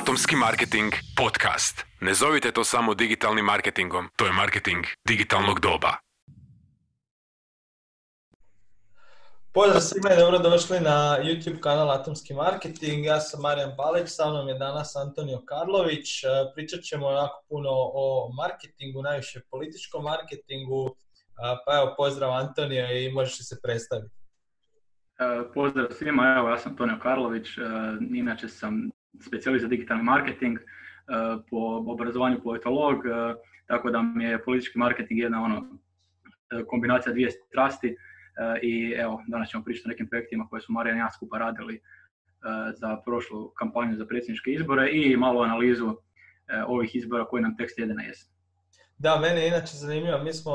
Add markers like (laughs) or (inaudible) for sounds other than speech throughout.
Atomski marketing podcast. Ne zovite to samo digitalnim marketingom, to je marketing digitalnog doba. Pozdrav svima i dobrodošli na YouTube kanal Atomski marketing. Ja sam Marijan Palić, sa mnom je danas Antonio Karlović. E, Pričat ćemo jako puno o marketingu, najviše političkom marketingu. E, Pa evo, pozdrav Antonio i možeš se predstaviti. E, Pozdrav svima, evo ja sam Tonio Karlović, inače sam specijalist za digitalni marketing, e, po obrazovanju politolog, e, tako da mi je politički marketing jedna ono, e, kombinacija dvije strasti i evo, danas ćemo pričati o nekim projektima koje su Marija i ja skupa radili za prošlu kampanju za predsjedničke izbore i malo analizu ovih izbora koji nam tek slijede na jesen. Da, meni je inače zanimljivo, mi smo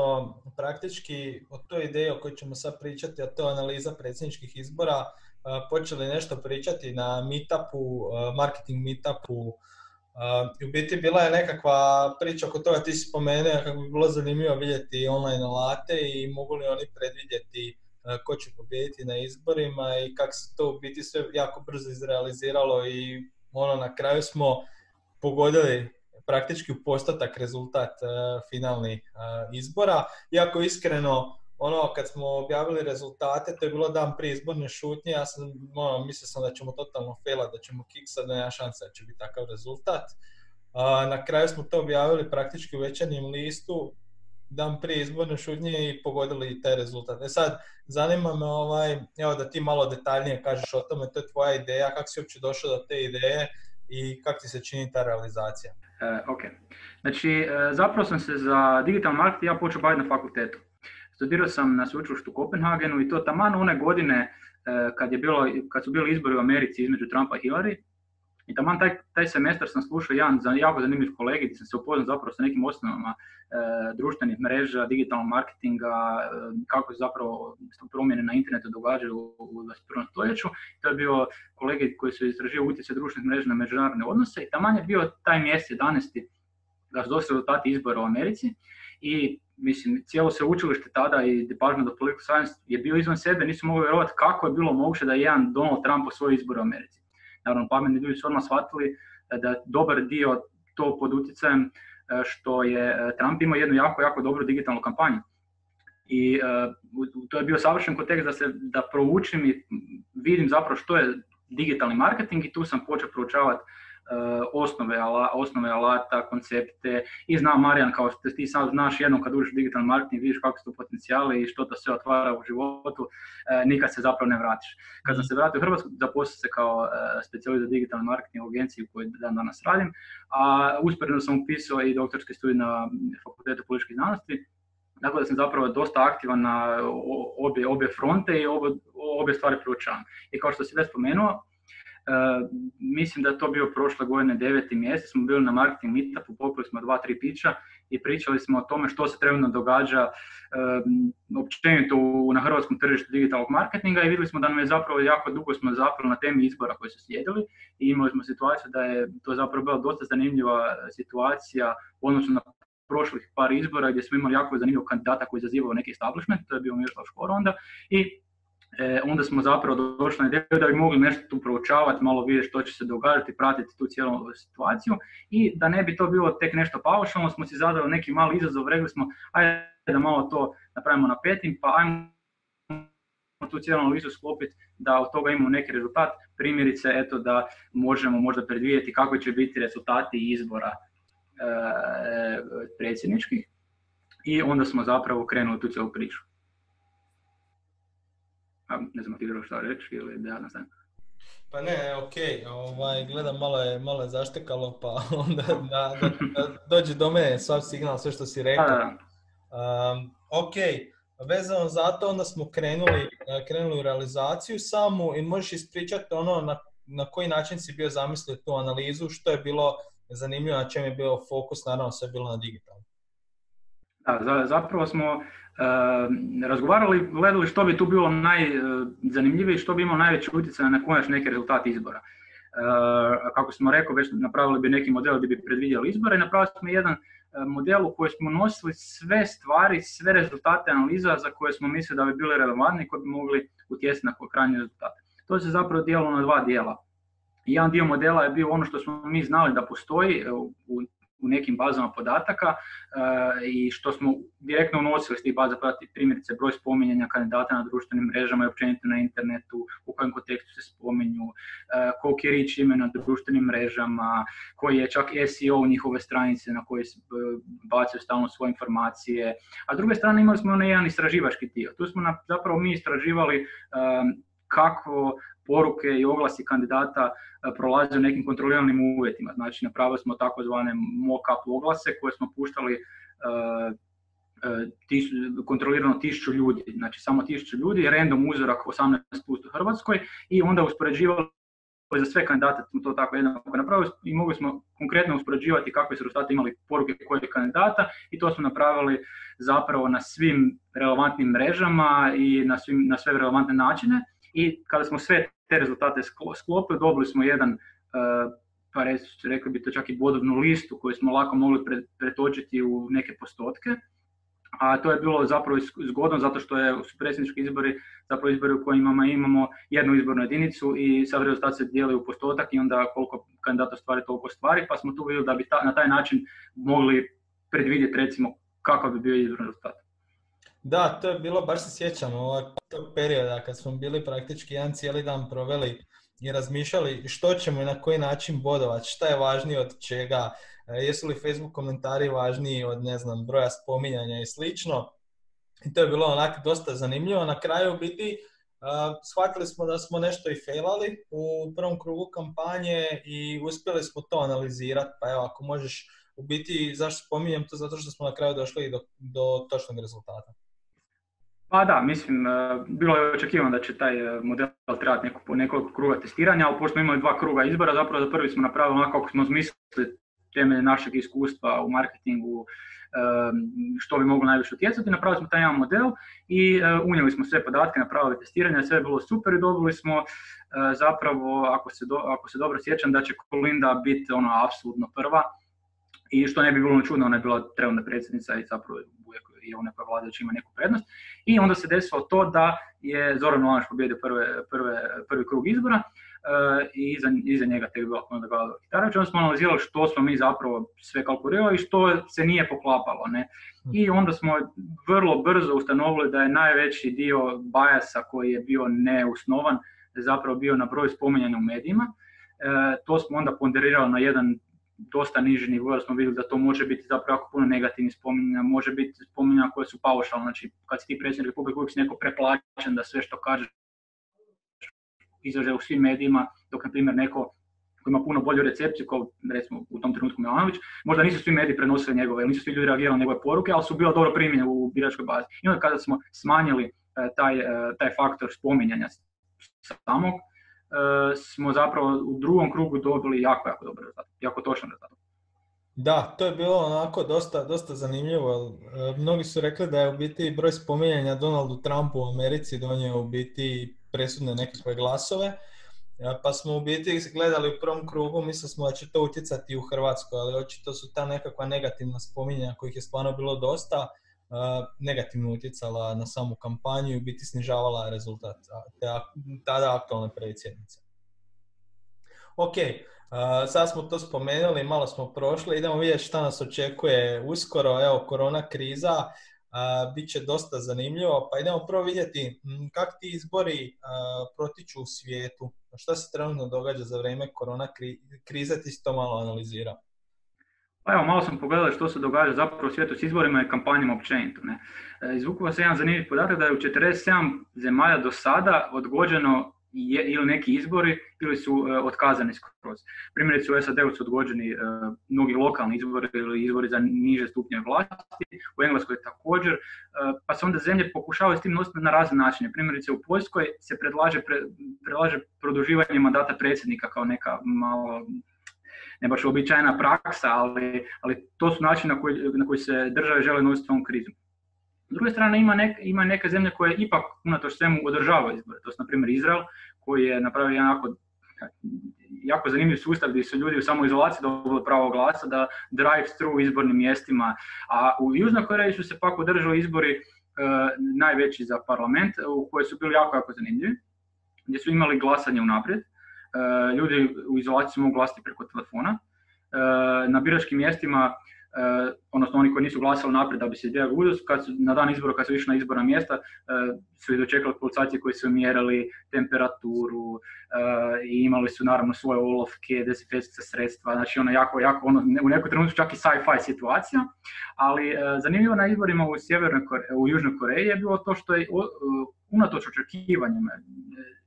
praktički o toj ideji o kojoj ćemo sad pričati, a to je analiza predsjedničkih izbora, počeli nešto pričati na meetupu, marketing meetupu, u biti bila je nekakva priča oko toga, ti si spomenuo kako bi bilo zanimljivo vidjeti online alate i mogu li oni predvidjeti ko će pobijediti na izborima i kako se to u biti sve jako brzo izrealiziralo i ono na kraju smo pogodili praktički u postotak rezultat finalnih uh, izbora. Iako iskreno, ono kad smo objavili rezultate, to je bilo dan prije izborne šutnje, ja sam ono, mislio sam da ćemo totalno failat, da ćemo kiksat, da nema šanse da će biti takav rezultat. A, na kraju smo to objavili praktički u večernjem listu, dan prije izborne šutnje i pogodili taj rezultat. E sad, zanima me ovaj, evo da ti malo detaljnije kažeš o tome, to je tvoja ideja, kako si uopće došao do te ideje i kako ti se čini ta realizacija? E, ok, znači e, zapravo sam se za digital marketing ja počeo baviti na fakultetu. Studirao sam na sveučilištu u Kopenhagenu i to taman one godine e, kad, je bilo, kad su bili izbori u Americi između Trumpa i Hillary. I taman taj, taj semestar sam slušao jedan za, jako zanimljiv kolegi gdje sam se upoznao zapravo sa nekim osnovama e, društvenih mreža, digitalnog marketinga, e, kako se zapravo promjene na internetu događaju u, u 21. stoljeću. To je bio kolegi koji su istražio utjecaj društvenih mreža na međunarodne odnose i taman je bio taj mjesec 11. da su došli rezultati izbora u Americi i mislim, cijelo se učilište tada i Department of Political Science je bio izvan sebe, nisu mogli vjerovati kako je bilo moguće da je jedan Donald Trump osvoji izbor u Americi. Naravno, pametni ljudi su odmah shvatili da je dobar dio to pod utjecajem što je Trump imao jednu jako, jako dobru digitalnu kampanju. I uh, to je bio savršen kontekst da se da proučim i vidim zapravo što je digitalni marketing i tu sam počeo proučavati osnove, ala, osnove alata, koncepte i znam Marijan kao što ti sad znaš jednom kad uđeš u digitalni marketing vidiš kakvi su potencijali i što to sve otvara u životu, uh, nikad se zapravo ne vratiš. Kad sam se vratio u Hrvatsku, zaposlio se kao uh, specijalist za digitalni marketing u agenciji u kojoj dan danas radim, a usporedno sam upisao i doktorski studij na Fakultetu političkih znanosti, tako da sam zapravo dosta aktivan na obje, obje fronte i obje, obje stvari proučavam. I kao što si već spomenuo, mislim da je to bio prošle godine deveti mjesec, smo bili na marketing meetupu, popili smo dva, tri pića i pričali smo o tome što se trenutno događa uh, općenito na hrvatskom tržištu digitalnog marketinga i vidjeli smo da nam je zapravo jako dugo smo zapravo na temi izbora koji su slijedili i imali smo situaciju da je to zapravo bila dosta zanimljiva situacija u odnosu na prošlih par izbora gdje smo imali jako zanimljivog kandidata koji izazivao neki establishment, to je bio Miroslav Škoro onda i e, onda smo zapravo došli na ideju da bi mogli nešto tu proučavati, malo vidjeti što će se događati, pratiti tu cijelu situaciju i da ne bi to bilo tek nešto paušalno, smo si zadali neki mali izazov, rekli smo ajde da malo to napravimo na petim, pa ajmo tu cijelu analizu sklopiti da od toga imamo neki rezultat, primjerice eto da možemo možda predvidjeti kako će biti rezultati izbora e, predsjedničkih i onda smo zapravo krenuli tu cijelu priču. A, ne znam ti bilo šta reći ili da ja nastavim. Pa ne, ok, ovaj, gledam malo je, malo je zaštekalo, pa (laughs) onda da, da, da dođe do mene sav signal, sve što si rekao. Um, ok, vezano za to onda smo krenuli, krenuli u realizaciju samu i možeš ispričati ono na, na koji način si bio zamislio tu analizu, što je bilo zanimljivo, na čem je bio fokus, naravno sve je bilo na digitalnom. Da, zapravo smo uh, razgovarali, gledali što bi tu bilo najzanimljivije i što bi imalo najveći utjecaj na konačni neki rezultat izbora. Uh, kako smo rekao, već napravili bi neki model gdje bi predvidjeli izbore i napravili smo jedan model u kojem smo nosili sve stvari, sve rezultate analiza za koje smo mislili da bi bile relevantne i koje bi mogli utjecati na krajnji rezultat. To se zapravo dijelilo na dva dijela. Jedan dio modela je bio ono što smo mi znali da postoji u nekim bazama podataka e, i što smo direktno unosili s tih baza podataka, primjerice broj spominjanja kandidata na društvenim mrežama i općenito na internetu, u kojem kontekstu se spominju, e, koliki je rič ime na društvenim mrežama, koji je čak SEO njihove stranice na koje se bacaju stalno svoje informacije. A s druge strane imali smo onaj jedan istraživački dio. Tu smo zapravo mi istraživali e, kako poruke i oglasi kandidata e, prolaze u nekim kontroliranim uvjetima. Znači napravili smo takozvane mock-up oglase koje smo puštali e, e, kontrolirano tisuću ljudi, znači samo tisuću ljudi, random uzorak 18 u Hrvatskoj i onda uspoređivali za sve kandidate smo to tako jednako napravili i mogli smo konkretno uspoređivati kakve su rezultate imali poruke koje kandidata i to smo napravili zapravo na svim relevantnim mrežama i na, svim, na sve relevantne načine i kada smo sve te rezultate sklopili, dobili smo jedan, uh, pa rekli bi to čak i bodovnu listu koju smo lako mogli pretočiti u neke postotke. A to je bilo zapravo zgodno zato što je, su predsjednički izbori zapravo izbori u kojima imamo jednu izbornu jedinicu i sad rezultat se dijeli u postotak i onda koliko kandidata stvari toliko stvari, pa smo tu vidjeli da bi na taj način mogli predvidjeti recimo kakav bi bio izborni rezultat. Da, to je bilo, baš se sjećam ovog tog perioda kad smo bili praktički jedan cijeli dan proveli i razmišljali što ćemo i na koji način bodovati, šta je važnije od čega, e, jesu li Facebook komentari važniji od ne znam broja spominjanja i slično. I to je bilo onak dosta zanimljivo. Na kraju biti uh, shvatili smo da smo nešto i failali u prvom krugu kampanje i uspjeli smo to analizirati. Pa evo, ako možeš u biti, zašto spominjem to? Zato što smo na kraju došli do, do točnog rezultata. Pa da, mislim, e, bilo je očekivano da će taj e, model trebati neko, nekoliko kruga testiranja, ali pošto smo imali dva kruga izbora, zapravo za prvi smo napravili onako kako smo smislili temelje našeg iskustva u marketingu, e, što bi moglo najviše utjecati. Napravili smo taj jedan model i unijeli smo sve podatke, napravili testiranje, sve je bilo super i dobili smo zapravo, ako se, do, ako se dobro sjećam, da će Kolinda biti ono apsolutno prva i što ne bi bilo čudno, ona je bila trenutna predsjednica i zapravo i ona koja vladajući neku prednost. I onda se desilo to da je Zoran Milanović pobjedio prve, prve, prvi krug izbora uh, i iza, iza njega tek bila onda Gala Kitarović. Onda smo analizirali što smo mi zapravo sve kalkulirali i što se nije poklapalo. Ne? I onda smo vrlo brzo ustanovili da je najveći dio bajasa koji je bio neusnovan zapravo bio na broj spominjanja u medijima. Uh, to smo onda ponderirali na jedan dosta niži nivo, smo vidjeli da to može biti zapravo jako puno negativnih spominjanja, može biti spominjanja koje su paušalne, znači kad si ti predsjednik Republike uvijek si neko preplaćen da sve što kaže izaže u svim medijima, dok na primjer neko koji ima puno bolju recepciju, kao recimo u tom trenutku Milanović, možda nisu svi mediji prenosili njegove, nisu svi ljudi reagirali na njegove poruke, ali su bila dobro primjene u biračkoj bazi. I onda kada smo smanjili e, taj, e, taj faktor spominjanja samog, smo zapravo u drugom krugu dobili jako, jako dobro rezultat, jako točan rezultat. Da, to je bilo onako dosta, dosta zanimljivo. E, mnogi su rekli da je u biti broj spominjanja Donaldu Trumpu u Americi donio u biti presudne nekakve glasove. E, pa smo u biti gledali u prvom krugu, mislili smo da će to utjecati u Hrvatskoj, ali očito su ta nekakva negativna spominjanja kojih je stvarno bilo dosta negativno utjecala na samu kampanju i biti snižavala rezultat tada aktualne predsjednice. Ok, sad smo to spomenuli, malo smo prošli, idemo vidjeti šta nas očekuje uskoro, evo korona kriza, bit će dosta zanimljivo, pa idemo prvo vidjeti kako ti izbori protiču u svijetu, šta se trenutno događa za vrijeme korona krize, ti si to malo analizirao. Pa evo, malo sam pogledao što se događa zapravo u svijetu s izborima i kampanjama općenito. Ne. E, izvukao se jedan zanimljiv podatak da je u 47 zemalja do sada odgođeno ili neki izbori ili su e, otkazani skroz. Primjerice u SAD-u su odgođeni e, mnogi lokalni izbori ili izbori za niže stupnje vlasti, u Engleskoj također, pa se onda zemlje pokušavaju s tim nositi na razne načine. Primjerice u Poljskoj se predlaže, predlaže produživanje mandata predsjednika kao neka malo ne baš uobičajena praksa, ali, ali to su načini na koji, na koji se države žele nositi ovom krizom. S druge strane ima, nek, ima neke zemlje koje ipak unatoč svemu održavaju izbore. To su na primjer Izrael koji je napravio jedan jako, jako zanimljiv sustav gdje su ljudi u samoizolaciji dobili pravo glasa da drive through izbornim mjestima. A u Južnoj Koreji su se pak održali izbori e, najveći za parlament u koji su bili jako, jako zanimljivi gdje su imali glasanje unaprijed ljudi u izolaciji mogu glasati preko telefona. Na biračkim mjestima Eh, odnosno oni koji nisu glasali naprijed da bi se izbjegao uzos, kad su, na dan izbora kad su išli na izborna mjesta eh, su i dočekali policajci koji su mjerili temperaturu eh, i imali su naravno svoje olovke, dezinfekcijska sredstva, znači ono jako, jako, ono, u nekom trenutku čak i sci-fi situacija, ali zanimljivo na izborima u, Sjevernoj u Južnoj Koreji je bilo to što je unatoč očekivanjima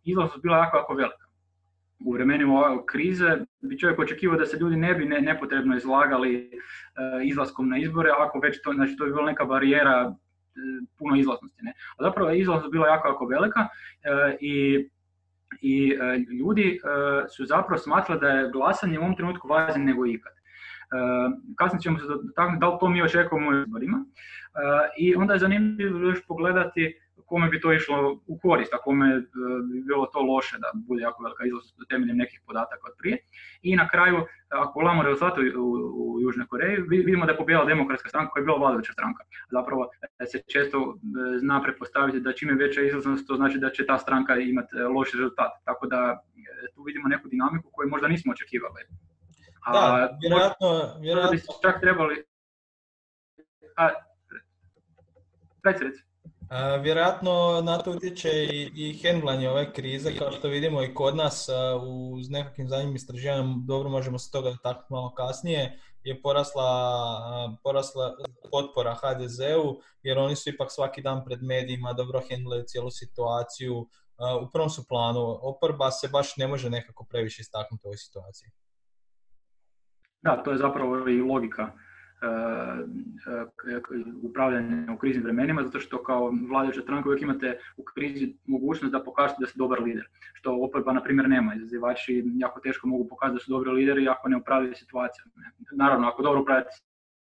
izlaznost bila jako, jako velika u vremenima krize bi čovjek očekivao da se ljudi ne bi nepotrebno izlagali e, izlaskom na izbore, ako već to, znači to bi bila neka barijera e, puno izlaznosti. Ne? A zapravo je izlaznost bila jako, jako velika e, i i ljudi su zapravo smatrali da je glasanje u ovom trenutku važnije nego ikad. Kasnije ćemo se dotaknuti da li to mi očekujemo u izborima. I onda je zanimljivo još pogledati kome bi to išlo u korist, a kome e, bi bilo to loše da bude jako velika izlaznost temeljem nekih podataka od prije. I na kraju, ako gledamo rezultate u, u Južnoj Koreji, vidimo da je pobjela demokratska stranka koja je bila vladajuća stranka. Zapravo e, se često e, zna pretpostaviti da čim je veća izlaznost, to znači da će ta stranka imati loš rezultat. Tako da tu vidimo neku dinamiku koju možda nismo očekivali. A, da, vjerojatno, vjerojatno. čak trebali... A, reci, reci. Vjerojatno na to utječe i, i hendlanje ove krize, kao što vidimo i kod nas uz nekakvim zadnjim istraživanjem, dobro možemo se toga dotaknuti malo kasnije, je porasla, porasla potpora HDZ-u, jer oni su ipak svaki dan pred medijima, dobro hendlaju cijelu situaciju, u prvom su planu. Oporba se baš ne može nekako previše istaknuti u ovoj situaciji. Da, to je zapravo i logika upravljanje u kriznim vremenima, zato što kao vladajuća stranka uvijek imate u krizi mogućnost da pokažete da ste dobar lider, što oporba na primjer nema. Izazivači jako teško mogu pokazati da su dobri lideri ako ne upravljaju situacijom. Naravno, ako dobro upravljate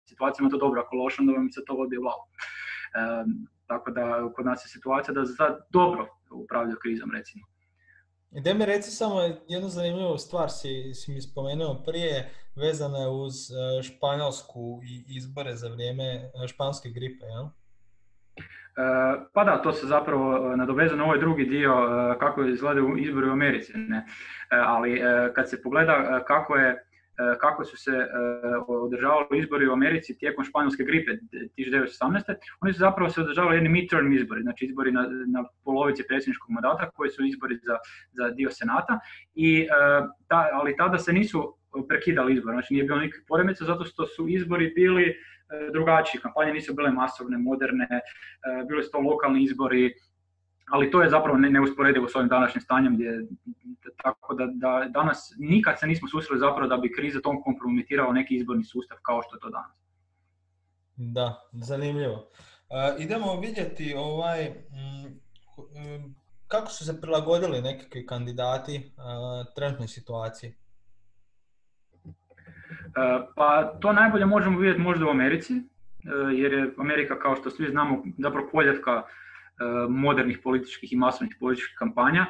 situacijom, to dobro, ako loše, onda vam se to odbije u glavu. E, tako da kod nas je situacija da za dobro upravljaju krizom, recimo. Da mi reci samo jednu zanimljivu stvar si, si mi spomenuo prije, vezana uz e, Španjolsku i izbore za vrijeme e, španske gripe, jel? E, pa da, to se zapravo nadovezuje na ovaj drugi dio kako izgledaju izbori u Americi. Ne? Ali kad se pogleda kako je kako su se e, održavali izbori u Americi tijekom španjolske gripe 1918. Oni su zapravo se održavali jedni midterm izbori, znači izbori na, na polovici predsjedničkog mandata koji su izbori za, za dio senata, I, e, ta, ali tada se nisu prekidali izbori, znači nije bilo nikakvih poremeća zato što su izbori bili drugačiji, kampanje nisu bile masovne, moderne, bili su to lokalni izbori, ali to je zapravo neusporedivo s ovim današnjim stanjem gdje tako da, da danas nikad se nismo susreli zapravo da bi kriza tom kompromitirao neki izborni sustav kao što je to danas. Da, zanimljivo. Uh, idemo vidjeti ovaj mm, mm, kako su se prilagodili nekakvi kandidati uh, trenutnoj situaciji. Pa to najbolje možemo vidjeti možda u Americi, jer je Amerika kao što svi znamo zapravo poljetka E, modernih političkih i masovnih političkih kampanja.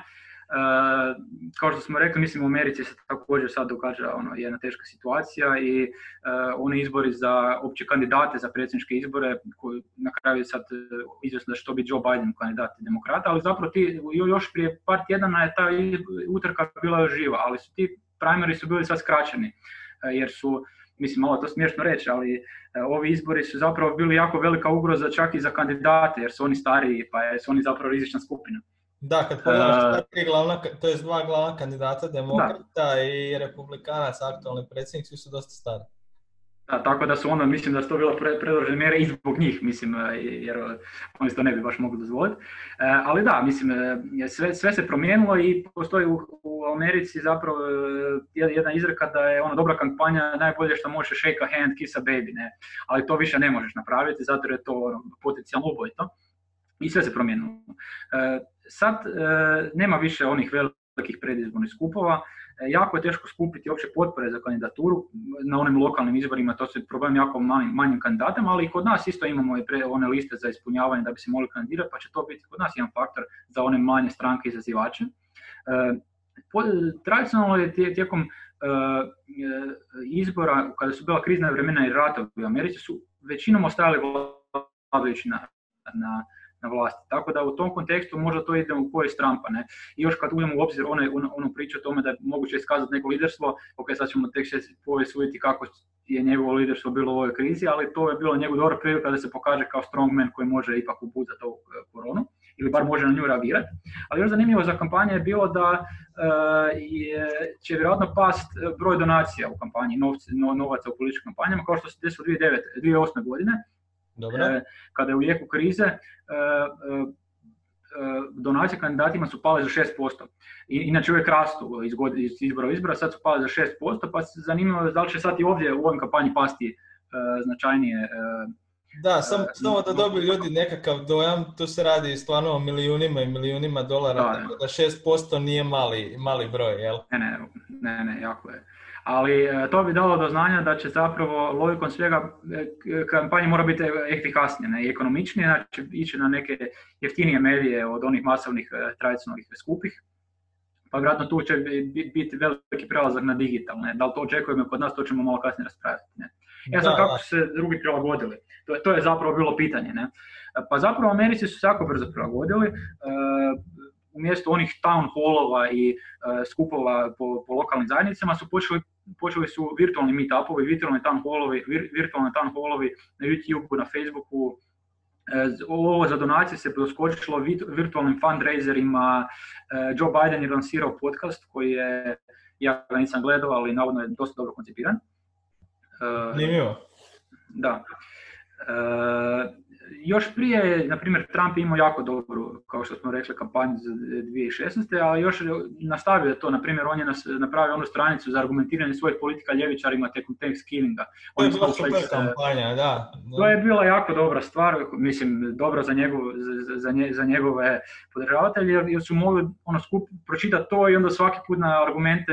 E, kao što smo rekli, mislim u Americi se također sad događa ono, jedna teška situacija i uh, oni izbori za opće kandidate za predsjedničke izbore, koji na kraju je sad izvjesno da će to biti Joe Biden kandidat demokrata, ali zapravo ti, još prije par tjedana je ta utrka bila živa, ali su ti primary su bili sad skraćeni, jer su mislim malo to smiješno reći, ali ovi izbori su zapravo bili jako velika ugroza čak i za kandidate, jer su oni stariji, pa su oni zapravo rizična skupina. Da, kad pogledaš uh, glavna, to je dva glavna kandidata, demokrata i republikanac, aktualni predsjednik, svi su dosta stari. Da, tako da su ono, mislim da su to bilo predložene mjere i zbog njih, mislim, e, jer oni to ne bi baš mogli dozvoliti. E, ali da, mislim, e, sve, sve se promijenilo i postoji u, u Americi zapravo jedna izreka da je ona dobra kampanja najbolje što može shake a hand, kiss a baby, ne? ali to više ne možeš napraviti zato jer je to ono, potencijalno ubojito i sve se promijenilo. Sad nema više onih velikih predizbornih skupova, E, jako je teško skupiti opće potpore za kandidaturu na onim lokalnim izborima, to su problem jako manjim, manjim kandidatima, ali i kod nas isto imamo i pre, one liste za ispunjavanje da bi se mogli kandidirati, pa će to biti kod nas jedan faktor za one manje stranke izazivače. E, tradicionalno je tijekom e, izbora, kada su bila krizna vremena i rata u Americi, su većinom ostajali vladajući na, na na vlasti. Tako da u tom kontekstu možda to ide u korist Trumpa. Ne? I još kad uzmemo u obzir one, onu, onu priču o tome da je moguće iskazati neko liderstvo, ok, sad ćemo tek še povijest kako je njegovo liderstvo bilo u ovoj krizi, ali to je bilo njegov dobra prilika da se pokaže kao strongman koji može ipak uputati ovu e, koronu ili bar može na nju reagirati. Ali još zanimljivo za kampanje je bilo da e, je, će vjerojatno past broj donacija u kampanji, novci, novaca u političkim kampanjama, kao što se desilo 2009, 2008. godine, Dobro. E, kada je u jeku krize e, e, donacije kandidatima su pale za 6%. I, inače uvijek rastu iz, iz izbora u izbora, sad su pale za 6%, pa se zanimljivo da li će sad i ovdje u ovoj kampanji pasti značajnije da, sam, samo da dobiju ljudi nekakav dojam, tu se radi stvarno o milijunima i milijunima dolara, da, tako da 6% nije mali, mali broj, jel? Ne, ne, ne, ne, jako je. Ali to bi dalo do znanja da će zapravo logikom svega kampanje mora biti efikasnije ne, i ekonomičnije, znači ići na neke jeftinije medije od onih masovnih tradicionalnih skupih. Pa vjerojatno tu će biti veliki prelazak na digitalne. Da li to očekujemo kod nas, to ćemo malo kasnije raspraviti. Ne? Ja sad kako su se drugi prilagodili? To, to je zapravo bilo pitanje. Ne? Pa zapravo u Americi su se jako brzo prilagodili. Umjesto onih town hallova i uh, skupova po, po, lokalnim zajednicama su počeli, počeli su virtualni meetupovi, virtualni town hallovi, vir, virtualni town hallovi na YouTubeu, na Facebooku, e, ovo za donacije se doskočilo virtualnim fundraiserima. Joe Biden je lansirao podcast koji je, ja ga nisam gledao, ali navodno je dosta dobro koncipiran. Zanimljivo. Da. E, još prije, na primjer, Trump imao jako dobru, kao što smo rekli, kampanju za 2016. ali još nastavio to, na primjer, on je napravio onu stranicu za argumentiranje svojih politika ljevičarima tijekom Thanksgivinga. To je bila super kampanja, da. To je bila jako dobra stvar, mislim, dobra za, njegov, za, za njegove podržavatelje, jer su mogli ono, skup, pročitati to i onda svaki put na argumente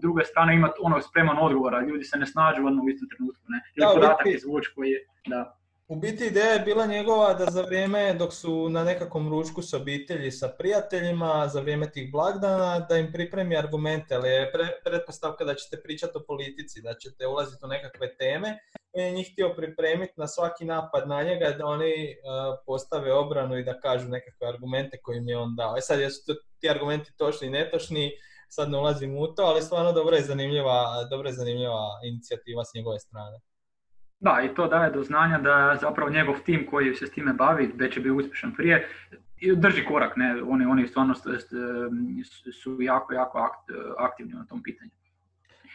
druga strana ima ono spreman odgovor, ljudi se ne snađu odmah u istom trenutku, ne? Ili podatak izvući koji je, da. U biti ideja je bila njegova da za vrijeme dok su na nekakvom ručku s obitelji, sa prijateljima, za vrijeme tih blagdana, da im pripremi argumente, ali je pre, pretpostavka da ćete pričati o politici, da ćete ulaziti u nekakve teme. On je njih htio pripremiti na svaki napad na njega, da oni uh, postave obranu i da kažu nekakve argumente koje im je on dao. E sad, jesu ti argumenti točni i netočni, sad ne ulazim u to, ali stvarno dobro je zanimljiva, dobro je zanimljiva inicijativa s njegove strane. Da, i to daje do znanja da zapravo njegov tim koji se s time bavi, već je bio uspješan prije, drži korak, ne, oni, oni stvarno su jako, jako aktivni na tom pitanju.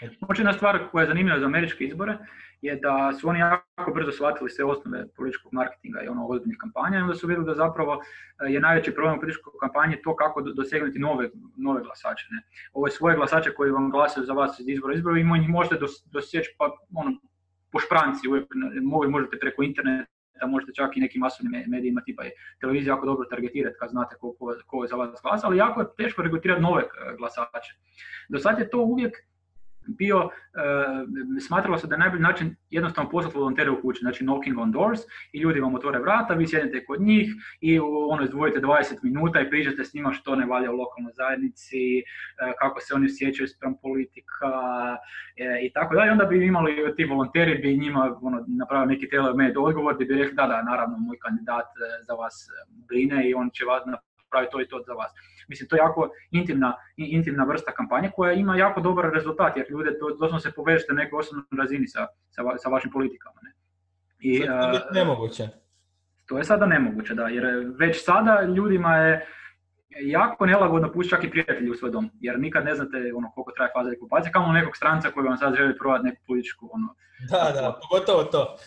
Još jedna stvar koja je zanimljiva za američke izbore je da su oni jako brzo shvatili sve osnove političkog marketinga i ono ozbiljnih kampanja i onda su vidjeli da zapravo e, je najveći problem političkoj kampanji to kako dosegnuti nove, nove glasače. Ne. Ove svoje glasače koji vam glasaju za vas iz izbora izbora, vi njih možete dosjeći pa, ono, po špranci, uvijek, možete preko interneta, možete čak i nekim masovnim medijima tipa je televizija jako dobro targetirati kad znate ko, ko, je za vas glasa, ali jako je teško regrutirati nove e, glasače. Do sad je to uvijek bio, e, smatralo se da je najbolji način jednostavno poslati volontere u kući, znači knocking on doors i ljudi vam otvore vrata, vi sjednete kod njih i ono izdvojite 20 minuta i pričate s njima što ne valja u lokalnoj zajednici, e, kako se oni osjećaju sprem politika e, i tako dalje. Onda bi imali ti volonteri, bi njima ono, napravili neki telemed odgovor, bi rekli da, da, naravno, moj kandidat za vas brine i on će vas napraviti to i to za vas. Mislim, to je jako intimna, intimna vrsta kampanje koja ima jako dobar rezultat, jer ljude doslovno se povežete na nekoj osobnoj razini sa, sa, sa vašim politikama. Ne? I, to je nemoguće. To je sada nemoguće, da, jer već sada ljudima je jako nelagodno pusti čak i prijatelji u svoj dom, jer nikad ne znate ono, koliko traje faza okupacije, kao nekog stranca koji vam sad želi provati neku političku... Ono, da, da, pogotovo to.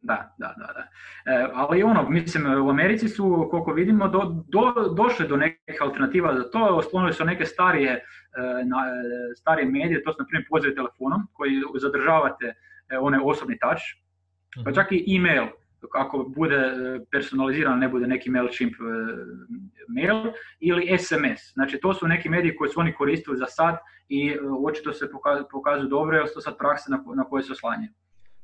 Da, da, da. da. E, ali ono, mislim, u Americi su, koliko vidimo, do, do, došli do nekih alternativa za to, osplonili su neke starije, e, na, starije medije, to su na primjer pozive telefonom, koji zadržavate e, onaj osobni touch, pa čak i e-mail, ako bude e, personaliziran, ne bude neki MailChimp e, mail, ili SMS. Znači, to su neki mediji koji su oni koristili za sad i očito se pokazuju dobro, jer to sad prakse na koje se oslanjaju.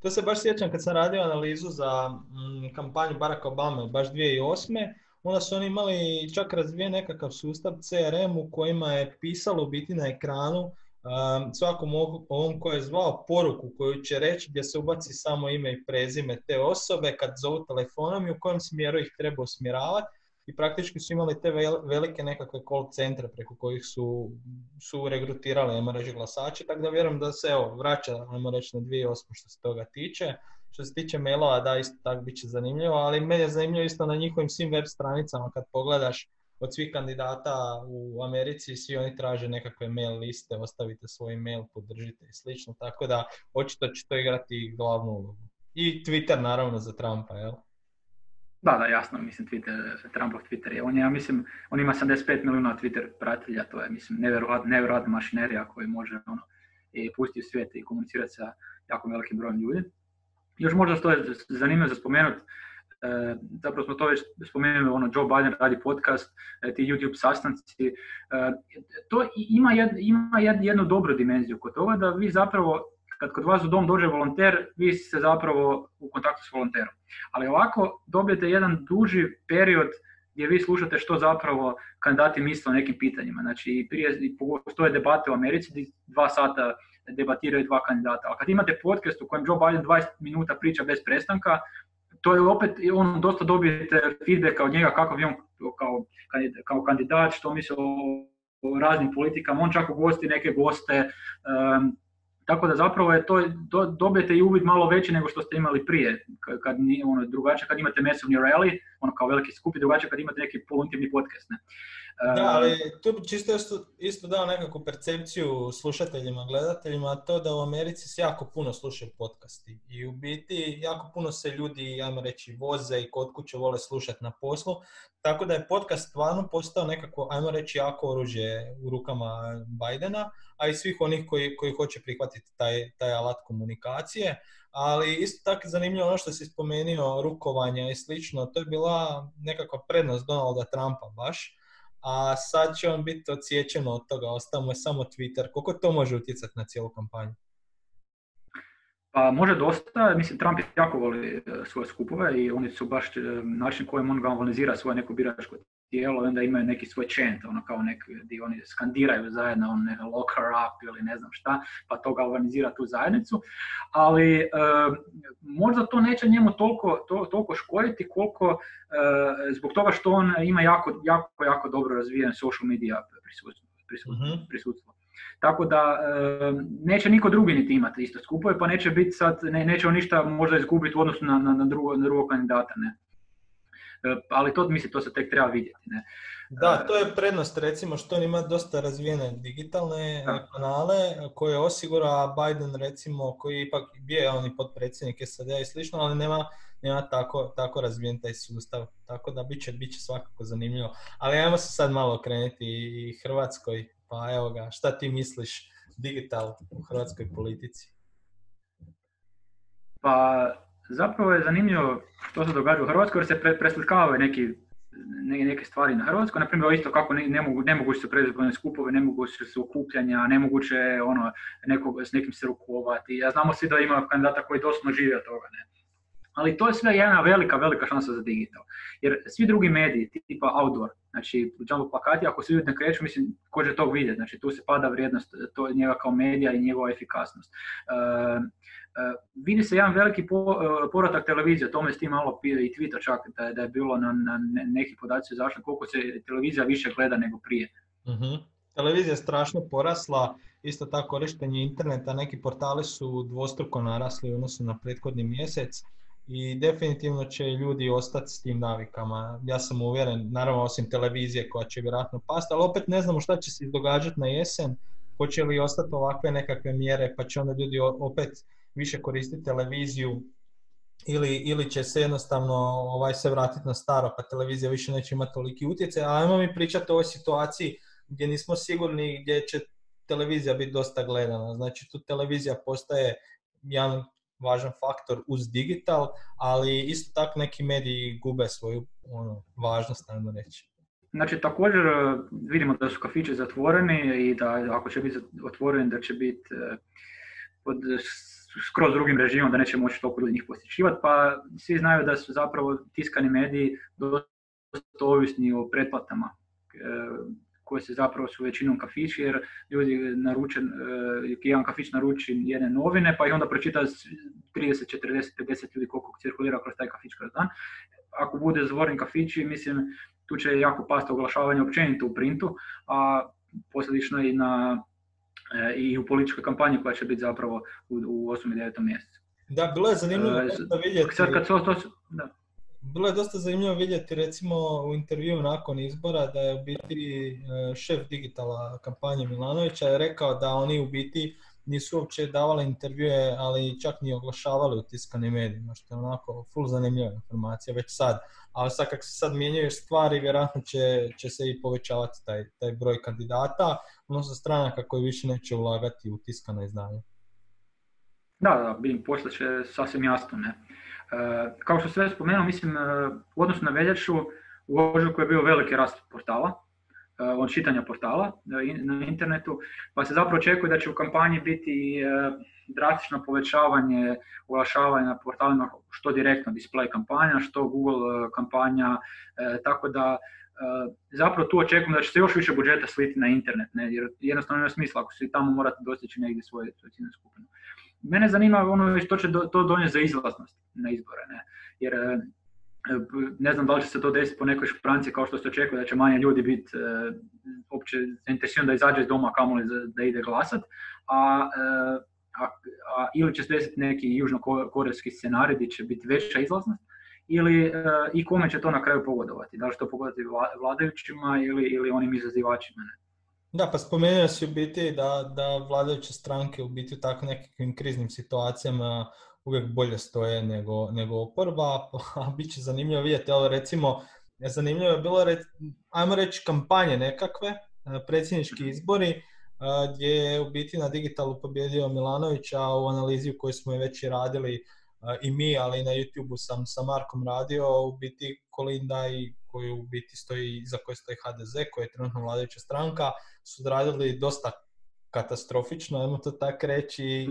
To se baš sjećam kad sam radio analizu za mm, kampanju Barack Obama, baš 2008. Onda su oni imali čak razvijen nekakav sustav CRM u kojima je pisalo biti na ekranu svakom ovom ko je zvao poruku koju će reći gdje se ubaci samo ime i prezime te osobe kad zovu telefonom i u kojem smjeru ih treba usmjeravati i praktički su imali te velike nekakve call centre preko kojih su, su regrutirali, ajmo reći, glasači, tako da vjerujem da se evo, vraća, ajmo reći, na 2008 što se toga tiče. Što se tiče mailova, da, isto tako bit će zanimljivo, ali meni je zanimljivo isto na njihovim svim web stranicama kad pogledaš od svih kandidata u Americi, svi oni traže nekakve mail liste, ostavite svoj mail, podržite i slično, tako da očito će to igrati glavnu ulogu. I Twitter naravno za Trumpa, jel? Da, da, jasno, mislim, Twitter, Trumpov Twitter je, on je, ja mislim, on ima 75 milijuna Twitter pratitelja, to je, mislim, nevjerojatna mašinerija koji može, ono, i pustiti u svijet i komunicirati sa jako velikim brojem ljudi. Još možda što je zanimljivo za spomenuti, e, zapravo smo to već spomenuli, ono, Joe Biden radi podcast, e, ti YouTube sastanci, e, to ima, jed, ima jednu dobru dimenziju kod toga da vi zapravo kad kod vas u dom dođe volonter, vi ste zapravo u kontaktu s volonterom. Ali ovako dobijete jedan duži period gdje vi slušate što zapravo kandidati misle o nekim pitanjima. Znači, prije postoje debate u Americi gdje dva sata debatiraju dva kandidata. A kad imate podcast u kojem Joe Biden 20 minuta priča bez prestanka, to je opet, on dosta dobijete feedback od njega kako bi on kao, kao kandidat, što misle o raznim politikama, on čak ugosti neke goste, tako da zapravo je to, do, dobijete i uvid malo veći nego što ste imali prije, kad, kad ono, drugačije kad imate masovni rally, ono kao veliki skup i drugačije kad imate neki poluintimni podcast. Ne. Da, ali tu bi čisto isto, isto dao nekakvu percepciju slušateljima, gledateljima, to da u Americi se jako puno slušaju podcasti i u biti jako puno se ljudi, ajmo reći, voze i kod kuće vole slušati na poslu, tako da je podcast stvarno postao nekako, ajmo reći, jako oružje u rukama Bidena, a i svih onih koji, koji hoće prihvatiti taj, taj alat komunikacije. Ali isto tako zanimljivo ono što si spomenuo, rukovanja i slično, to je bila nekakva prednost Donalda Trumpa baš, a sad će on biti odsječen od toga, ostao mu je samo Twitter. Koliko to može utjecati na cijelu kampanju? Pa može dosta, mislim Trump jako voli e, svoje skupove i oni su baš e, način kojim on galvanizira svoje neko biračko tijelo i onda imaju neki svoj chant, ono kao neki gdje oni skandiraju zajedno, on neka lock her up ili ne znam šta, pa to galvanizira tu zajednicu. Ali e, možda to neće njemu toliko, to, toliko škoditi koliko zbog toga što on ima jako, jako, jako dobro razvijen social media prisutstvo. prisutstvo. Mhm. Tako da neće niko drugi niti imati isto skupove, pa neće biti sad, ne, neće on ništa možda izgubiti u odnosu na, na, na, drugo, na drugog kandidata. Ne? E, ali to mislim, to se tek treba vidjeti. Ne? Da, e, to je prednost recimo što on ima dosta razvijene digitalne kanale koje osigura Biden recimo koji ipak bio on i potpredsjednik SAD i slično, ali nema, nema tako, tako razvijen taj sustav. Tako da bit će, bit će svakako zanimljivo. Ali ajmo se sad malo okrenuti i Hrvatskoj. Pa evo ga, šta ti misliš digital u hrvatskoj politici? Pa zapravo je zanimljivo što se događa u Hrvatskoj jer se pre, preslikavaju neki neke stvari na Hrvatskoj, na primjer isto kako ne, ne, mogu, ne mogu se predizborne skupove, ne mogu se okupljanja, nemoguće ono, nekog, s nekim se rukovati. Ja znamo svi da ima kandidata koji doslovno žive od toga. Ne? Ali to je sve jedna velika, velika šansa za digital. Jer svi drugi mediji, tipa outdoor, znači jumbo plakati, ako se ljudi ne kreću, mislim, ko će to vidjeti, znači tu se pada vrijednost to je njega kao medija i njegova efikasnost. Uh, vidi se jedan veliki po, povratak televizije, tome s tim malo i Twitter čak da je, bilo na, na neki podaci zašto koliko se televizija više gleda nego prije. uh Televizija je strašno porasla, isto tako korištenje interneta, neki portali su dvostruko narasli u odnosu na prethodni mjesec i definitivno će ljudi ostati s tim navikama. Ja sam uvjeren, naravno osim televizije koja će vjerojatno pasti, ali opet ne znamo šta će se događati na jesen, hoće li ostati ovakve nekakve mjere pa će onda ljudi opet više koristiti televiziju ili, ili će se jednostavno ovaj se vratiti na staro pa televizija više neće imati toliki utjecaj. A ajmo mi pričati o ovoj situaciji gdje nismo sigurni gdje će televizija biti dosta gledana. Znači tu televizija postaje jedan važan faktor uz digital, ali isto tako neki mediji gube svoju ono, važnost, ajmo reći. Znači također e, vidimo da su kafići zatvoreni i da ako će biti otvoreni da će biti e, pod skroz drugim režimom da neće moći toliko ljudi njih posjećivati, pa svi znaju da su zapravo tiskani mediji dosta ovisni o pretplatama. E, koje se zapravo su većinom kafići, jer ljudi naruče, jedan kafić naruči jedne novine, pa ih onda pročita 30, 40, 50 ljudi koliko cirkulira kroz taj kafić kroz dan. Ako bude zvoren kafići, mislim, tu će jako pasti oglašavanje općenito u printu, a posljedično i na i u političkoj kampanji koja će biti zapravo u, u 8. i 9. mjesecu. Da, bilo je zanimljivo uh, vidjeti. Sad kad to, to, da. Bilo je dosta zanimljivo vidjeti recimo u intervju nakon izbora da je u biti e, šef digitala kampanje Milanovića je rekao da oni u biti nisu uopće davali intervjue, ali čak ni oglašavali u tiskanim medijima, što je onako full zanimljiva informacija već sad. Ali sad kako se sad mijenjaju stvari, vjerojatno će, će se i povećavati taj, taj broj kandidata, odnosno stranaka koji više neće ulagati u tiskano izdanje. Da, da, vidim, poslije će sasvim jasno, ne. E, kao što sve spomenuo, mislim, e, u odnosu na veljaču, u ožujku je bio veliki rast portala, e, od čitanja portala na internetu, pa se zapravo očekuje da će u kampanji biti drastično povećavanje oglašavanja na portalima što direktno display kampanja, što Google kampanja, tako da zapravo tu očekujem da će se još više budžeta sliti na internet, ne, jer jednostavno nema smisla ako se i tamo morate dostići negdje svoje, svoje skupine mene zanima ono što će to donijeti za izlaznost na izbore, ne? jer e, ne znam da li će se to desiti po nekoj špranci kao što se očekuje da će manje ljudi biti e, uopće zainteresirani da izađe iz doma kamoli da ide glasat, a, e, a, a, ili će se desiti neki južnokorejski scenarij gdje će biti veća izlaznost, ili i kome će to na kraju pogodovati, da li će to pogodati vladajućima ili, ili onim izazivačima. Ne? Da, pa spomenuo si u biti da, da vladajuće stranke u biti u takvim nekakvim kriznim situacijama uvijek bolje stoje nego, nego oporba, a bit će zanimljivo vidjeti, ali recimo, zanimljivo je bilo, ajmo reći, kampanje nekakve, e, predsjednički izbori, e, gdje je u biti na digitalu pobjedio Milanovića u analizi u kojoj smo je već i radili e, i mi, ali i na YouTube sam sa Markom radio, u biti Kolinda i koju u biti stoji, za koje stoji HDZ, koja je trenutno vladajuća stranka, su odradili dosta katastrofično, ajmo to tako reći, i,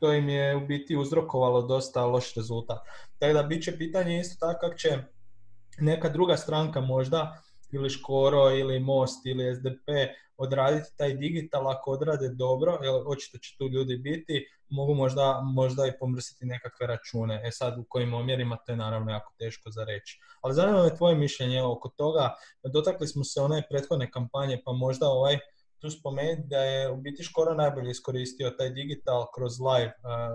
to im je u biti uzrokovalo dosta loš rezultat. Tako da bit će pitanje isto tako kako će neka druga stranka možda, ili Škoro, ili Most, ili SDP, odraditi taj digital, ako odrade dobro, jer očito će tu ljudi biti, mogu možda, možda i pomrsiti nekakve račune. E sad u kojim omjerima to je naravno jako teško za reći. Ali zanima me tvoje mišljenje oko toga. Dotakli smo se one prethodne kampanje, pa možda ovaj tu spomenuti da je u biti skoro najbolje iskoristio taj digital kroz live,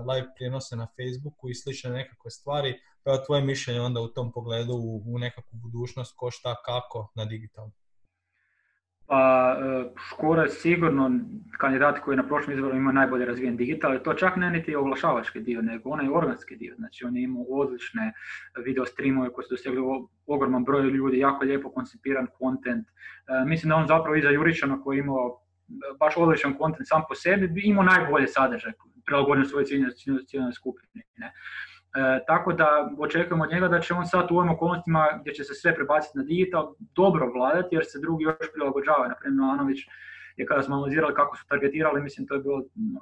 live prijenose na Facebooku i slične nekakve stvari. Pa tvoje mišljenje onda u tom pogledu u, nekakvu budućnost, ko šta, kako na digital? Pa e, Škoro je sigurno kandidat koji na prošlom izboru ima najbolje razvijen digital to čak ne niti oglašavački dio, nego onaj organski dio. Znači on je imao odlične video streamove koji su dosegli ogroman broj ljudi, jako lijepo koncipiran kontent. E, mislim da on zapravo iza Juričana koji je imao baš odličan kontent sam po sebi, imao najbolje sadržaj prilagođen svojoj ciljnoj skupini. Ne? E, tako da očekujemo od njega da će on sad u ovim okolnostima gdje će se sve prebaciti na digital dobro vladati jer se drugi još prilagođavaju. Naprimjer, Milanović je kada smo analizirali kako su targetirali, mislim to je bilo no,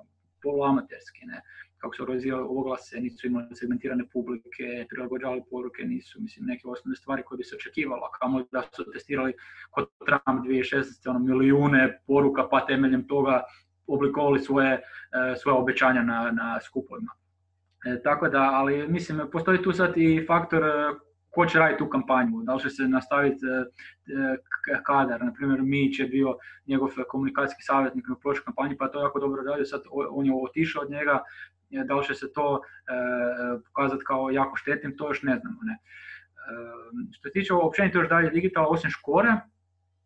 ne? kako su organizirali oglase, nisu imali segmentirane publike, prilagođavali poruke, nisu mislim, neke osnovne stvari koje bi se očekivalo, kamo da su testirali kod Trump 2016. Ono, milijune poruka pa temeljem toga oblikovali svoje, e, svoje obećanja na, na skupovima. E, tako da, ali mislim, postoji tu sad i faktor e, ko će raditi tu kampanju, da li će se nastaviti e, kadar, na primjer Mić je bio njegov komunikacijski savjetnik na prošloj kampanji, pa to jako dobro radio, sad on je otišao od njega, da li će se to pokazati kao jako štetnim, to još ne znamo. Ne. Što se tiče općenito još dalje digitala, osim škore,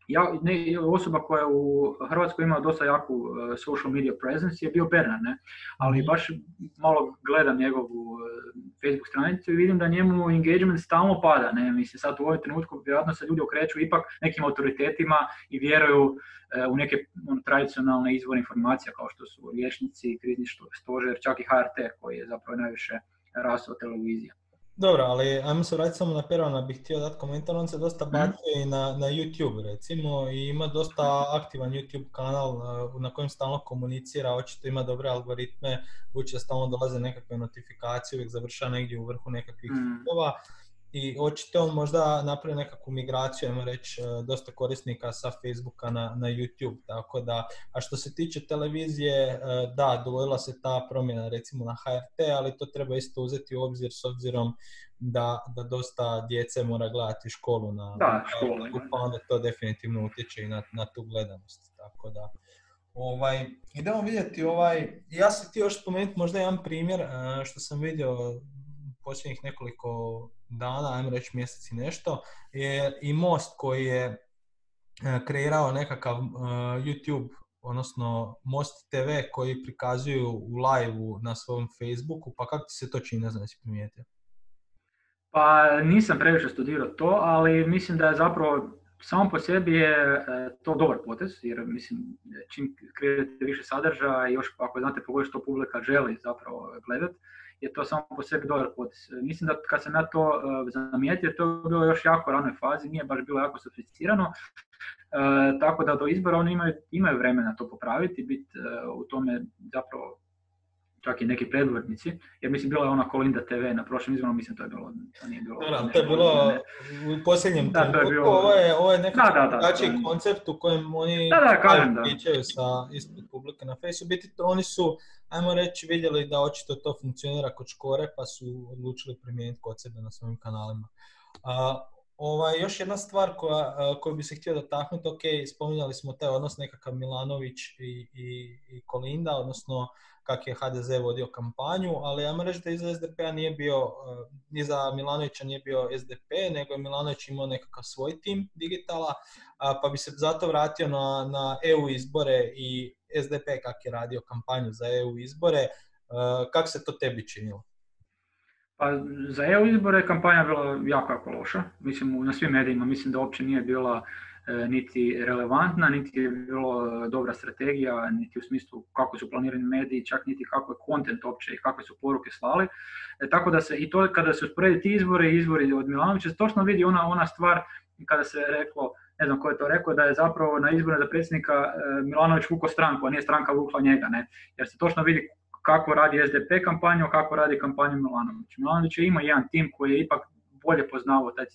ja, ne, osoba koja u Hrvatskoj ima dosta jaku uh, social media presence je bio Bernard, ne? ali mhm. baš malo gledam njegovu uh, Facebook stranicu i vidim da njemu engagement stalno pada. Ne? Mislim, sad u ovom trenutku vjerojatno se ljudi okreću ipak nekim autoritetima i vjeruju uh, u neke on, tradicionalne izvore informacija kao što su liječnici, krizni stožer, čak i HRT koji je zapravo najviše rasao televizija. Dobro, ali ajmo se vratiti samo na Perona, bih htio dati komentar, on se dosta mhm. bacio i na, na YouTube recimo i ima dosta aktivan YouTube kanal na kojem stalno komunicira, očito ima dobre algoritme, budući da stalno dolaze nekakve notifikacije, uvijek završava negdje u vrhu nekakvih mm. I očito on možda napravi nekakvu migraciju, ajmo reći, e, dosta korisnika sa Facebooka na, na YouTube, tako da, a što se tiče televizije, e, da, dogodila se ta promjena recimo na HRT, ali to treba isto uzeti u obzir s obzirom da, da dosta djece mora gledati školu na, da, školu, pa onda to definitivno utječe i na, na tu gledanost, tako da. Ovaj, idemo vidjeti, ovaj, ja sam ti još spomenuti možda jedan primjer e, što sam vidio posljednjih nekoliko dana, ajmo reći mjeseci nešto, je i Most koji je e, kreirao nekakav e, YouTube, odnosno Most TV koji prikazuju u live na svom Facebooku, pa kako ti se to čini, ne znam si primijetio? Pa nisam previše studirao to, ali mislim da je zapravo samo po sebi je e, to dobar potez, jer mislim čim kreirate više sadržaja i još ako znate pogledati što publika želi zapravo gledati, je to samo po sebi dobar potez. Mislim da kad sam ja to uh, zamijetio, to je bilo još jako ranoj fazi, nije baš bilo jako sofisticirano, uh, tako da do izbora oni imaju, imaju vremena to popraviti, biti uh, u tome zapravo čak i neki predvodnici, jer mislim bila je ona Kolinda TV na prošlom izboru, mislim to je bilo, to nije bilo... Da, to je bilo u posljednjem da, trenutku, bilo... ovo je, ovo je nekakav drugačiji koncept u kojem oni da, da, kažem, da. sa ispred publike na Facebooku. Biti oni su, ajmo reći, vidjeli da očito to funkcionira kod škore, pa su odlučili primijeniti kod sebe na svojim kanalima. A, Ovaj, još jedna stvar koja, koju bi se htio dotaknuti, ok, spominjali smo taj odnos nekakav Milanović i, i, i Kolinda, odnosno kak je HDZ vodio kampanju, ali ja reći da iza SDP-a nije bio, iza Milanovića nije bio SDP, nego je Milanović imao nekakav svoj tim digitala, pa bi se zato vratio na, na EU izbore i SDP kak je radio kampanju za EU izbore. Eh, kako se to tebi činilo? Pa za EU izbore kampanja bila jako, jako loša. Mislim, na svim medijima mislim da uopće nije bila E, niti relevantna, niti je bilo e, dobra strategija, niti u smislu kako su planirani mediji, čak niti kako je kontent uopće i kakve su poruke slali. E, tako da se i to kada se usporedi ti izbori i izbori od Milanovića, točno vidi ona, ona stvar kada se reklo, ne znam ko je to rekao, da je zapravo na izbore za predsjednika Milanović vuko stranku, a nije stranka vukla njega, ne? jer se točno vidi kako radi SDP kampanju, kako radi kampanju Milanović. Milanović ima jedan tim koji je ipak bolje poznavao taj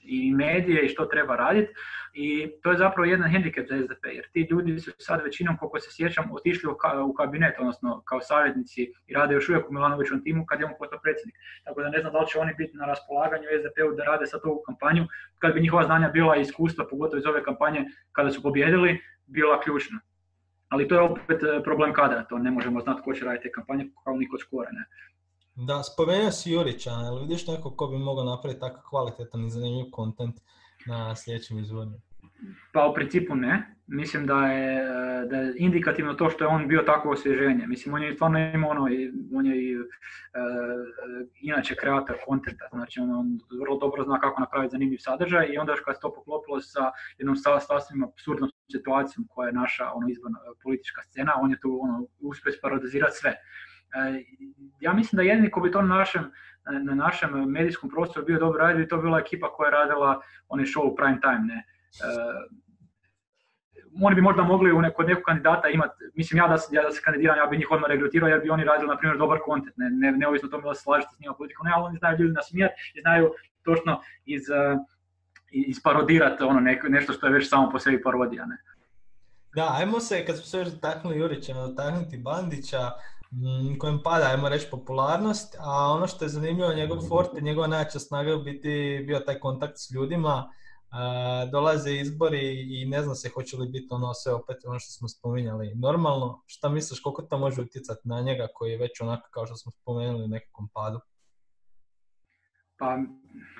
i medije i što treba raditi i to je zapravo jedan hendikep za SDP jer ti ljudi su sad većinom koliko se sjećam otišli u kabinet odnosno kao savjetnici i rade još uvijek u Milanovićevom timu kad je on postao predsjednik. Tako da ne znam da li će oni biti na raspolaganju SDP-u da rade sad ovu kampanju kad bi njihova znanja bila iskustva pogotovo iz ove kampanje kada su pobjedili bila ključna. Ali to je opet e, problem kadra, to ne možemo znati ko će raditi te kampanje kao niko skore. Ne. Da, spomenuo si Jurića, ali vidiš neko ko bi mogao napraviti tako kvalitetan i zanimljiv kontent na sljedećem izvodnju? Pa u principu ne. Mislim da je, da je indikativno to što je on bio takvo osvježenje. Mislim, on je stvarno imao ono, on je i uh, inače kreator kontenta, znači on, on, vrlo dobro zna kako napraviti zanimljiv sadržaj i onda još kad se to poklopilo sa jednom sasvim absurdnom situacijom koja je naša ono, izborna politička scena, on je tu ono, uspio sparodizirati sve. E, ja mislim da jedini ko bi to na našem, na našem medijskom prostoru bio dobro radio, to bila ekipa koja je radila onaj show prime time. Ne. E, oni bi možda mogli u kod nekog kandidata imati, mislim ja da, ja da se kandidiram, ja bi njih odmah regrutirao jer bi oni radili na primjer dobar kontent, ne, ne, neovisno tome da se slažete s njima politikom, ne, ali oni znaju ljudi nasmijat i znaju točno iz, uh, isparodirati ono nešto što je već samo po sebi parodija. Ne. Da, ajmo se, kad smo se još dotaknuli Jurića, dotaknuti Bandića, kojem pada, ajmo reći, popularnost, a ono što je zanimljivo, njegov forte, njegova najjača snaga biti bio taj kontakt s ljudima, dolaze izbori i ne zna se hoće li biti ono sve opet ono što smo spominjali normalno. Šta misliš koliko to može utjecati na njega koji je već onako kao što smo spomenuli u nekakvom padu? Pa,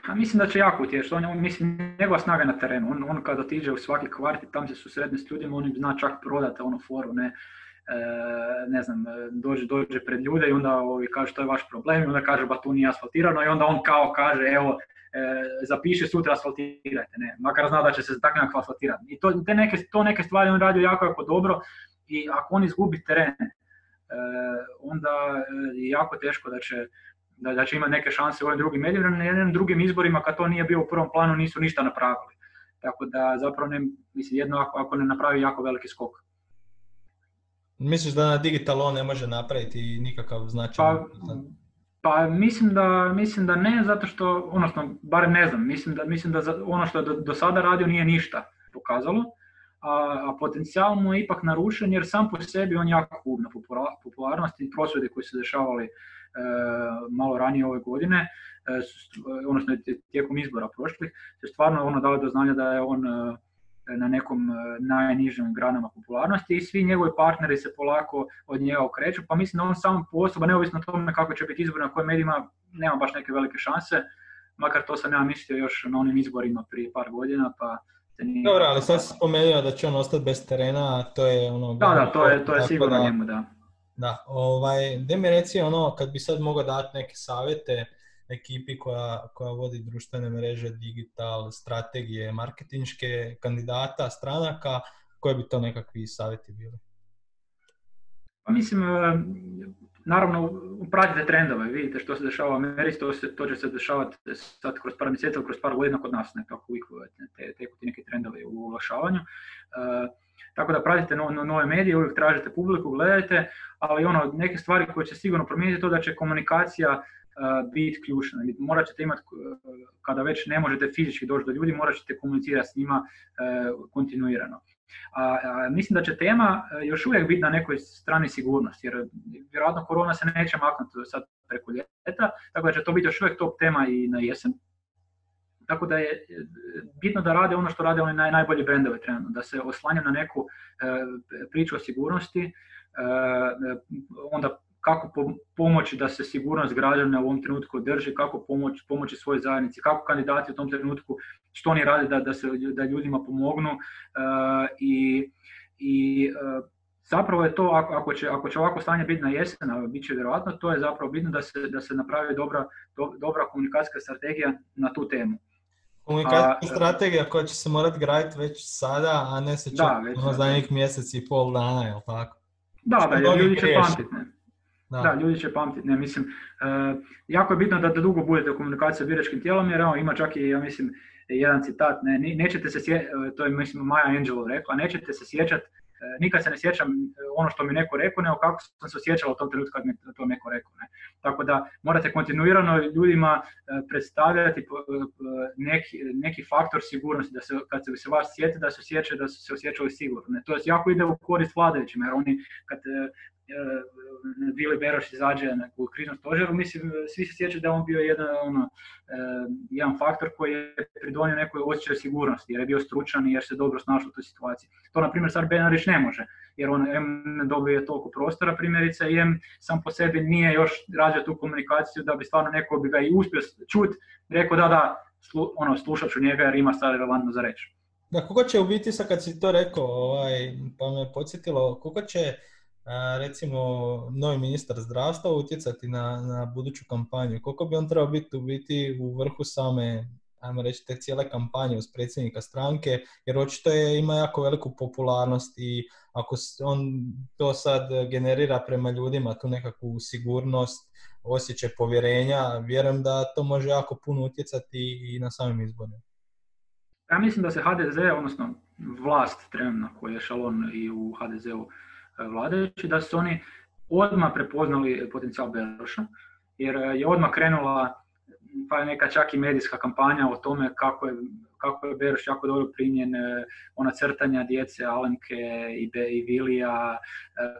pa mislim da će jako utješiti. On, mislim, njegova snaga na terenu. On, on kada otiđe u svaki kvart i tam se susretne s ljudima, on im zna čak prodati ono foru, ne, ne znam, dođe, dođe pred ljude i onda ovi kaže to je vaš problem i onda kaže ba tu nije asfaltirano i onda on kao kaže evo e, zapiše sutra asfaltirajte, ne, makar zna da će se tako nekako asfaltirati. I to, te neke, to neke stvari on radi jako, jako dobro i ako on izgubi teren, e, onda je jako teško da će, da, da će imati neke šanse u ovim drugim medijima, na jednim drugim izborima kad to nije bio u prvom planu nisu ništa napravili. Tako da zapravo ne, mislim, jedno ako, ako ne napravi jako veliki skok. Misliš da na digital on ne može napraviti nikakav značaj? Pa, Pa mislim da, mislim da ne, zato što, odnosno, barem ne znam, mislim da, mislim da ono što je do, do sada radio nije ništa pokazalo, a, a potencijal mu je ipak narušen jer sam po sebi on jako gub na popularnosti, prosvjede koji su dešavali e, malo ranije ove godine, e, odnosno tijekom izbora prošlih, se stvarno ono dalo do znanja da je on e, na nekom e, najnižim granama popularnosti i svi njegovi partneri se polako od njega okreću, pa mislim da on sam po osoba, neovisno o tome kako će biti izbor na kojim medijima, nema baš neke velike šanse, makar to sam ja mislio još na onim izborima prije par godina, pa nije... Dobro, ali sad si spomenuo da će on ostati bez terena, a to je ono... Da, da, to je, to je sigurno da, njemu, da. Da, ovaj, gdje mi reci ono, kad bi sad mogao dati neke savjete ekipi koja, koja vodi društvene mreže, digital, strategije, marketinške, kandidata, stranaka, koje bi to nekakvi savjeti bili? Pa mislim, naravno, pratite trendove, vidite što se dešava u Americi, to, se, to će se dešavati sad kroz par mjeseci kroz par godina kod nas, nekako uvijek te, te, te neki trendovi u oglašavanju. Uh, tako da pratite no, no, nove medije, uvijek tražite publiku, gledajte, ali ono, neke stvari koje će sigurno promijeniti to da će komunikacija biti ključna. Morat ćete imati, kada već ne možete fizički doći do ljudi, morat ćete komunicirati s njima uh, kontinuirano. A, mislim da će tema još uvijek biti na nekoj strani sigurnosti, jer vjerojatno korona se neće maknuti sad preko ljeta, tako da će to biti još uvijek top tema i na jesen. Tako da je bitno da rade ono što rade oni naj, najbolji brendovi trenutno, da se oslanja na neku priču o sigurnosti, onda kako pomoći da se sigurnost građana u ovom trenutku drži, kako pomoći, pomoći svojoj zajednici, kako kandidati u tom trenutku, što oni rade da, da, se, da ljudima pomognu uh, i, i uh, zapravo je to, ako, ako, će, ako će ovako stanje biti na jesen, a bit će vjerojatno, to je zapravo bitno da se, da se napravi dobra, do, dobra komunikacijska strategija na tu temu. Komunikacijska strategija koja će se morati graditi već sada, a ne se čekati ono za nekih mjesec i pol dana, jel tako? Da, da, ljudi će pamtiti. Da. ljudi će pamtiti, ne mislim, uh, jako je bitno da, dugo budete u komunikaciji s biračkim tijelom, jer evo, ima čak i, ja mislim, jedan citat, ne, nećete se sje, to je mislim Maja Angelou rekla, nećete se sjećati, e, nikad se ne sjećam e, ono što mi neko rekao, nego kako sam se osjećala u tom trenutku kad mi to neko rekao. Ne. Tako da morate kontinuirano ljudima predstavljati neki, neki faktor sigurnosti, da se, kad se, se vas sjeti, da se osjećaju da su se osjećali sigurno. Ne. To je jako ide u korist vladajućima, jer oni kad Vili Beroš izađe u kriznom stožeru, mislim, svi se sjećaju da on bio jedan, ono, jedan faktor koji je pridonio nekoj osjećaju sigurnosti, jer je bio stručan i jer se dobro snašao u toj situaciji. To, na primjer, sad Benarić ne može, jer on M ne dobije toliko prostora, primjerice, i M sam po sebi nije još razvio tu komunikaciju da bi stvarno neko bi ga i uspio čut, rekao da, da, slu, ono, slušat ću njega jer ima sad relevantno za reći. Da, koga će u biti, sad kad si to rekao, ovaj, pa me podsjetilo, koga će recimo novi ministar zdravstva utjecati na, na buduću kampanju? Koliko bi on trebao biti u biti u vrhu same ajmo reći, te cijele kampanje uz predsjednika stranke, jer očito je, ima jako veliku popularnost i ako on to sad generira prema ljudima, tu nekakvu sigurnost, osjećaj povjerenja, vjerujem da to može jako puno utjecati i na samim izborima. Ja mislim da se HDZ, odnosno vlast trenutno koji je šalon i u HDZ-u vladajući, da su oni odmah prepoznali potencijal Beroša, jer je odmah krenula pa je neka čak i medijska kampanja o tome kako je, kako je Beroš jako dobro primjen, e, ona crtanja djece Alenke i, Be, i Vilija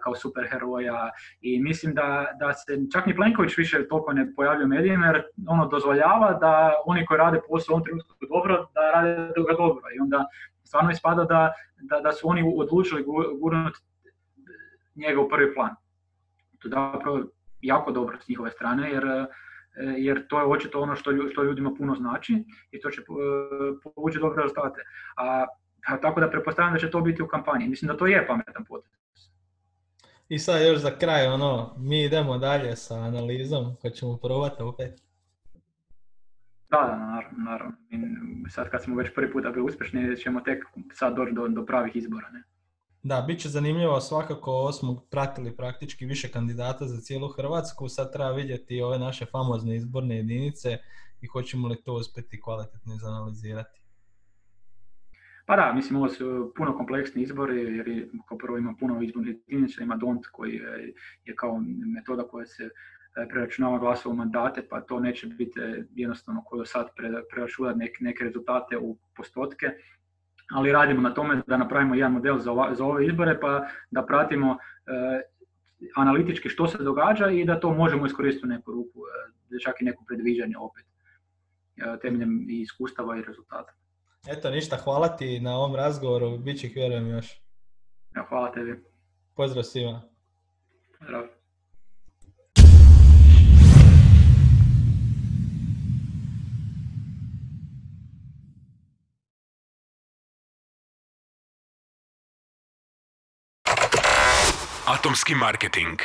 kao superheroja. I mislim da, da se čak ni Plenković više toliko ne pojavljuje u medijima jer ono dozvoljava da oni koji rade posao u ovom trenutku dobro, da rade ga dobro i onda stvarno ispada da, da, da su oni odlučili gurnuti njega u prvi plan. To je zapravo jako dobro s njihove strane jer, e, jer to je očito ono što, što ljudima puno znači i to će e, povući dobre rezultate. A, a, tako da pretpostavljam da će to biti u kampanji. Mislim da to je pametan potez. I sad još za kraj, ono, mi idemo dalje sa analizom, kad ćemo probati opet. Da, da, naravno, naravno. sad kad smo već prvi puta bili uspješni, ćemo tek sad doći do, do pravih izbora. Ne? Da, bit će zanimljivo svakako, smo pratili praktički više kandidata za cijelu Hrvatsku, sad treba vidjeti ove naše famozne izborne jedinice i hoćemo li to uspjeti kvalitetno izanalizirati. Pa da, mislim ovo su puno kompleksni izbori jer kao prvo ima puno izbornih jedinica, ima DONT koji je, kao metoda koja se preračunava glasove u mandate, pa to neće biti jednostavno koji sad preračunati neke rezultate u postotke, ali radimo na tome da napravimo jedan model za, za ove izbore, pa da pratimo analitički što se događa i da to možemo iskoristiti u neku ruku, čak i neko predviđanje opet, temeljem i iskustava i rezultata. Eto, ništa, hvala ti na ovom razgovoru, bit će ih vjerujem još. Ja, hvala tebi. Pozdrav svima. Pozdrav. Atomski marketing.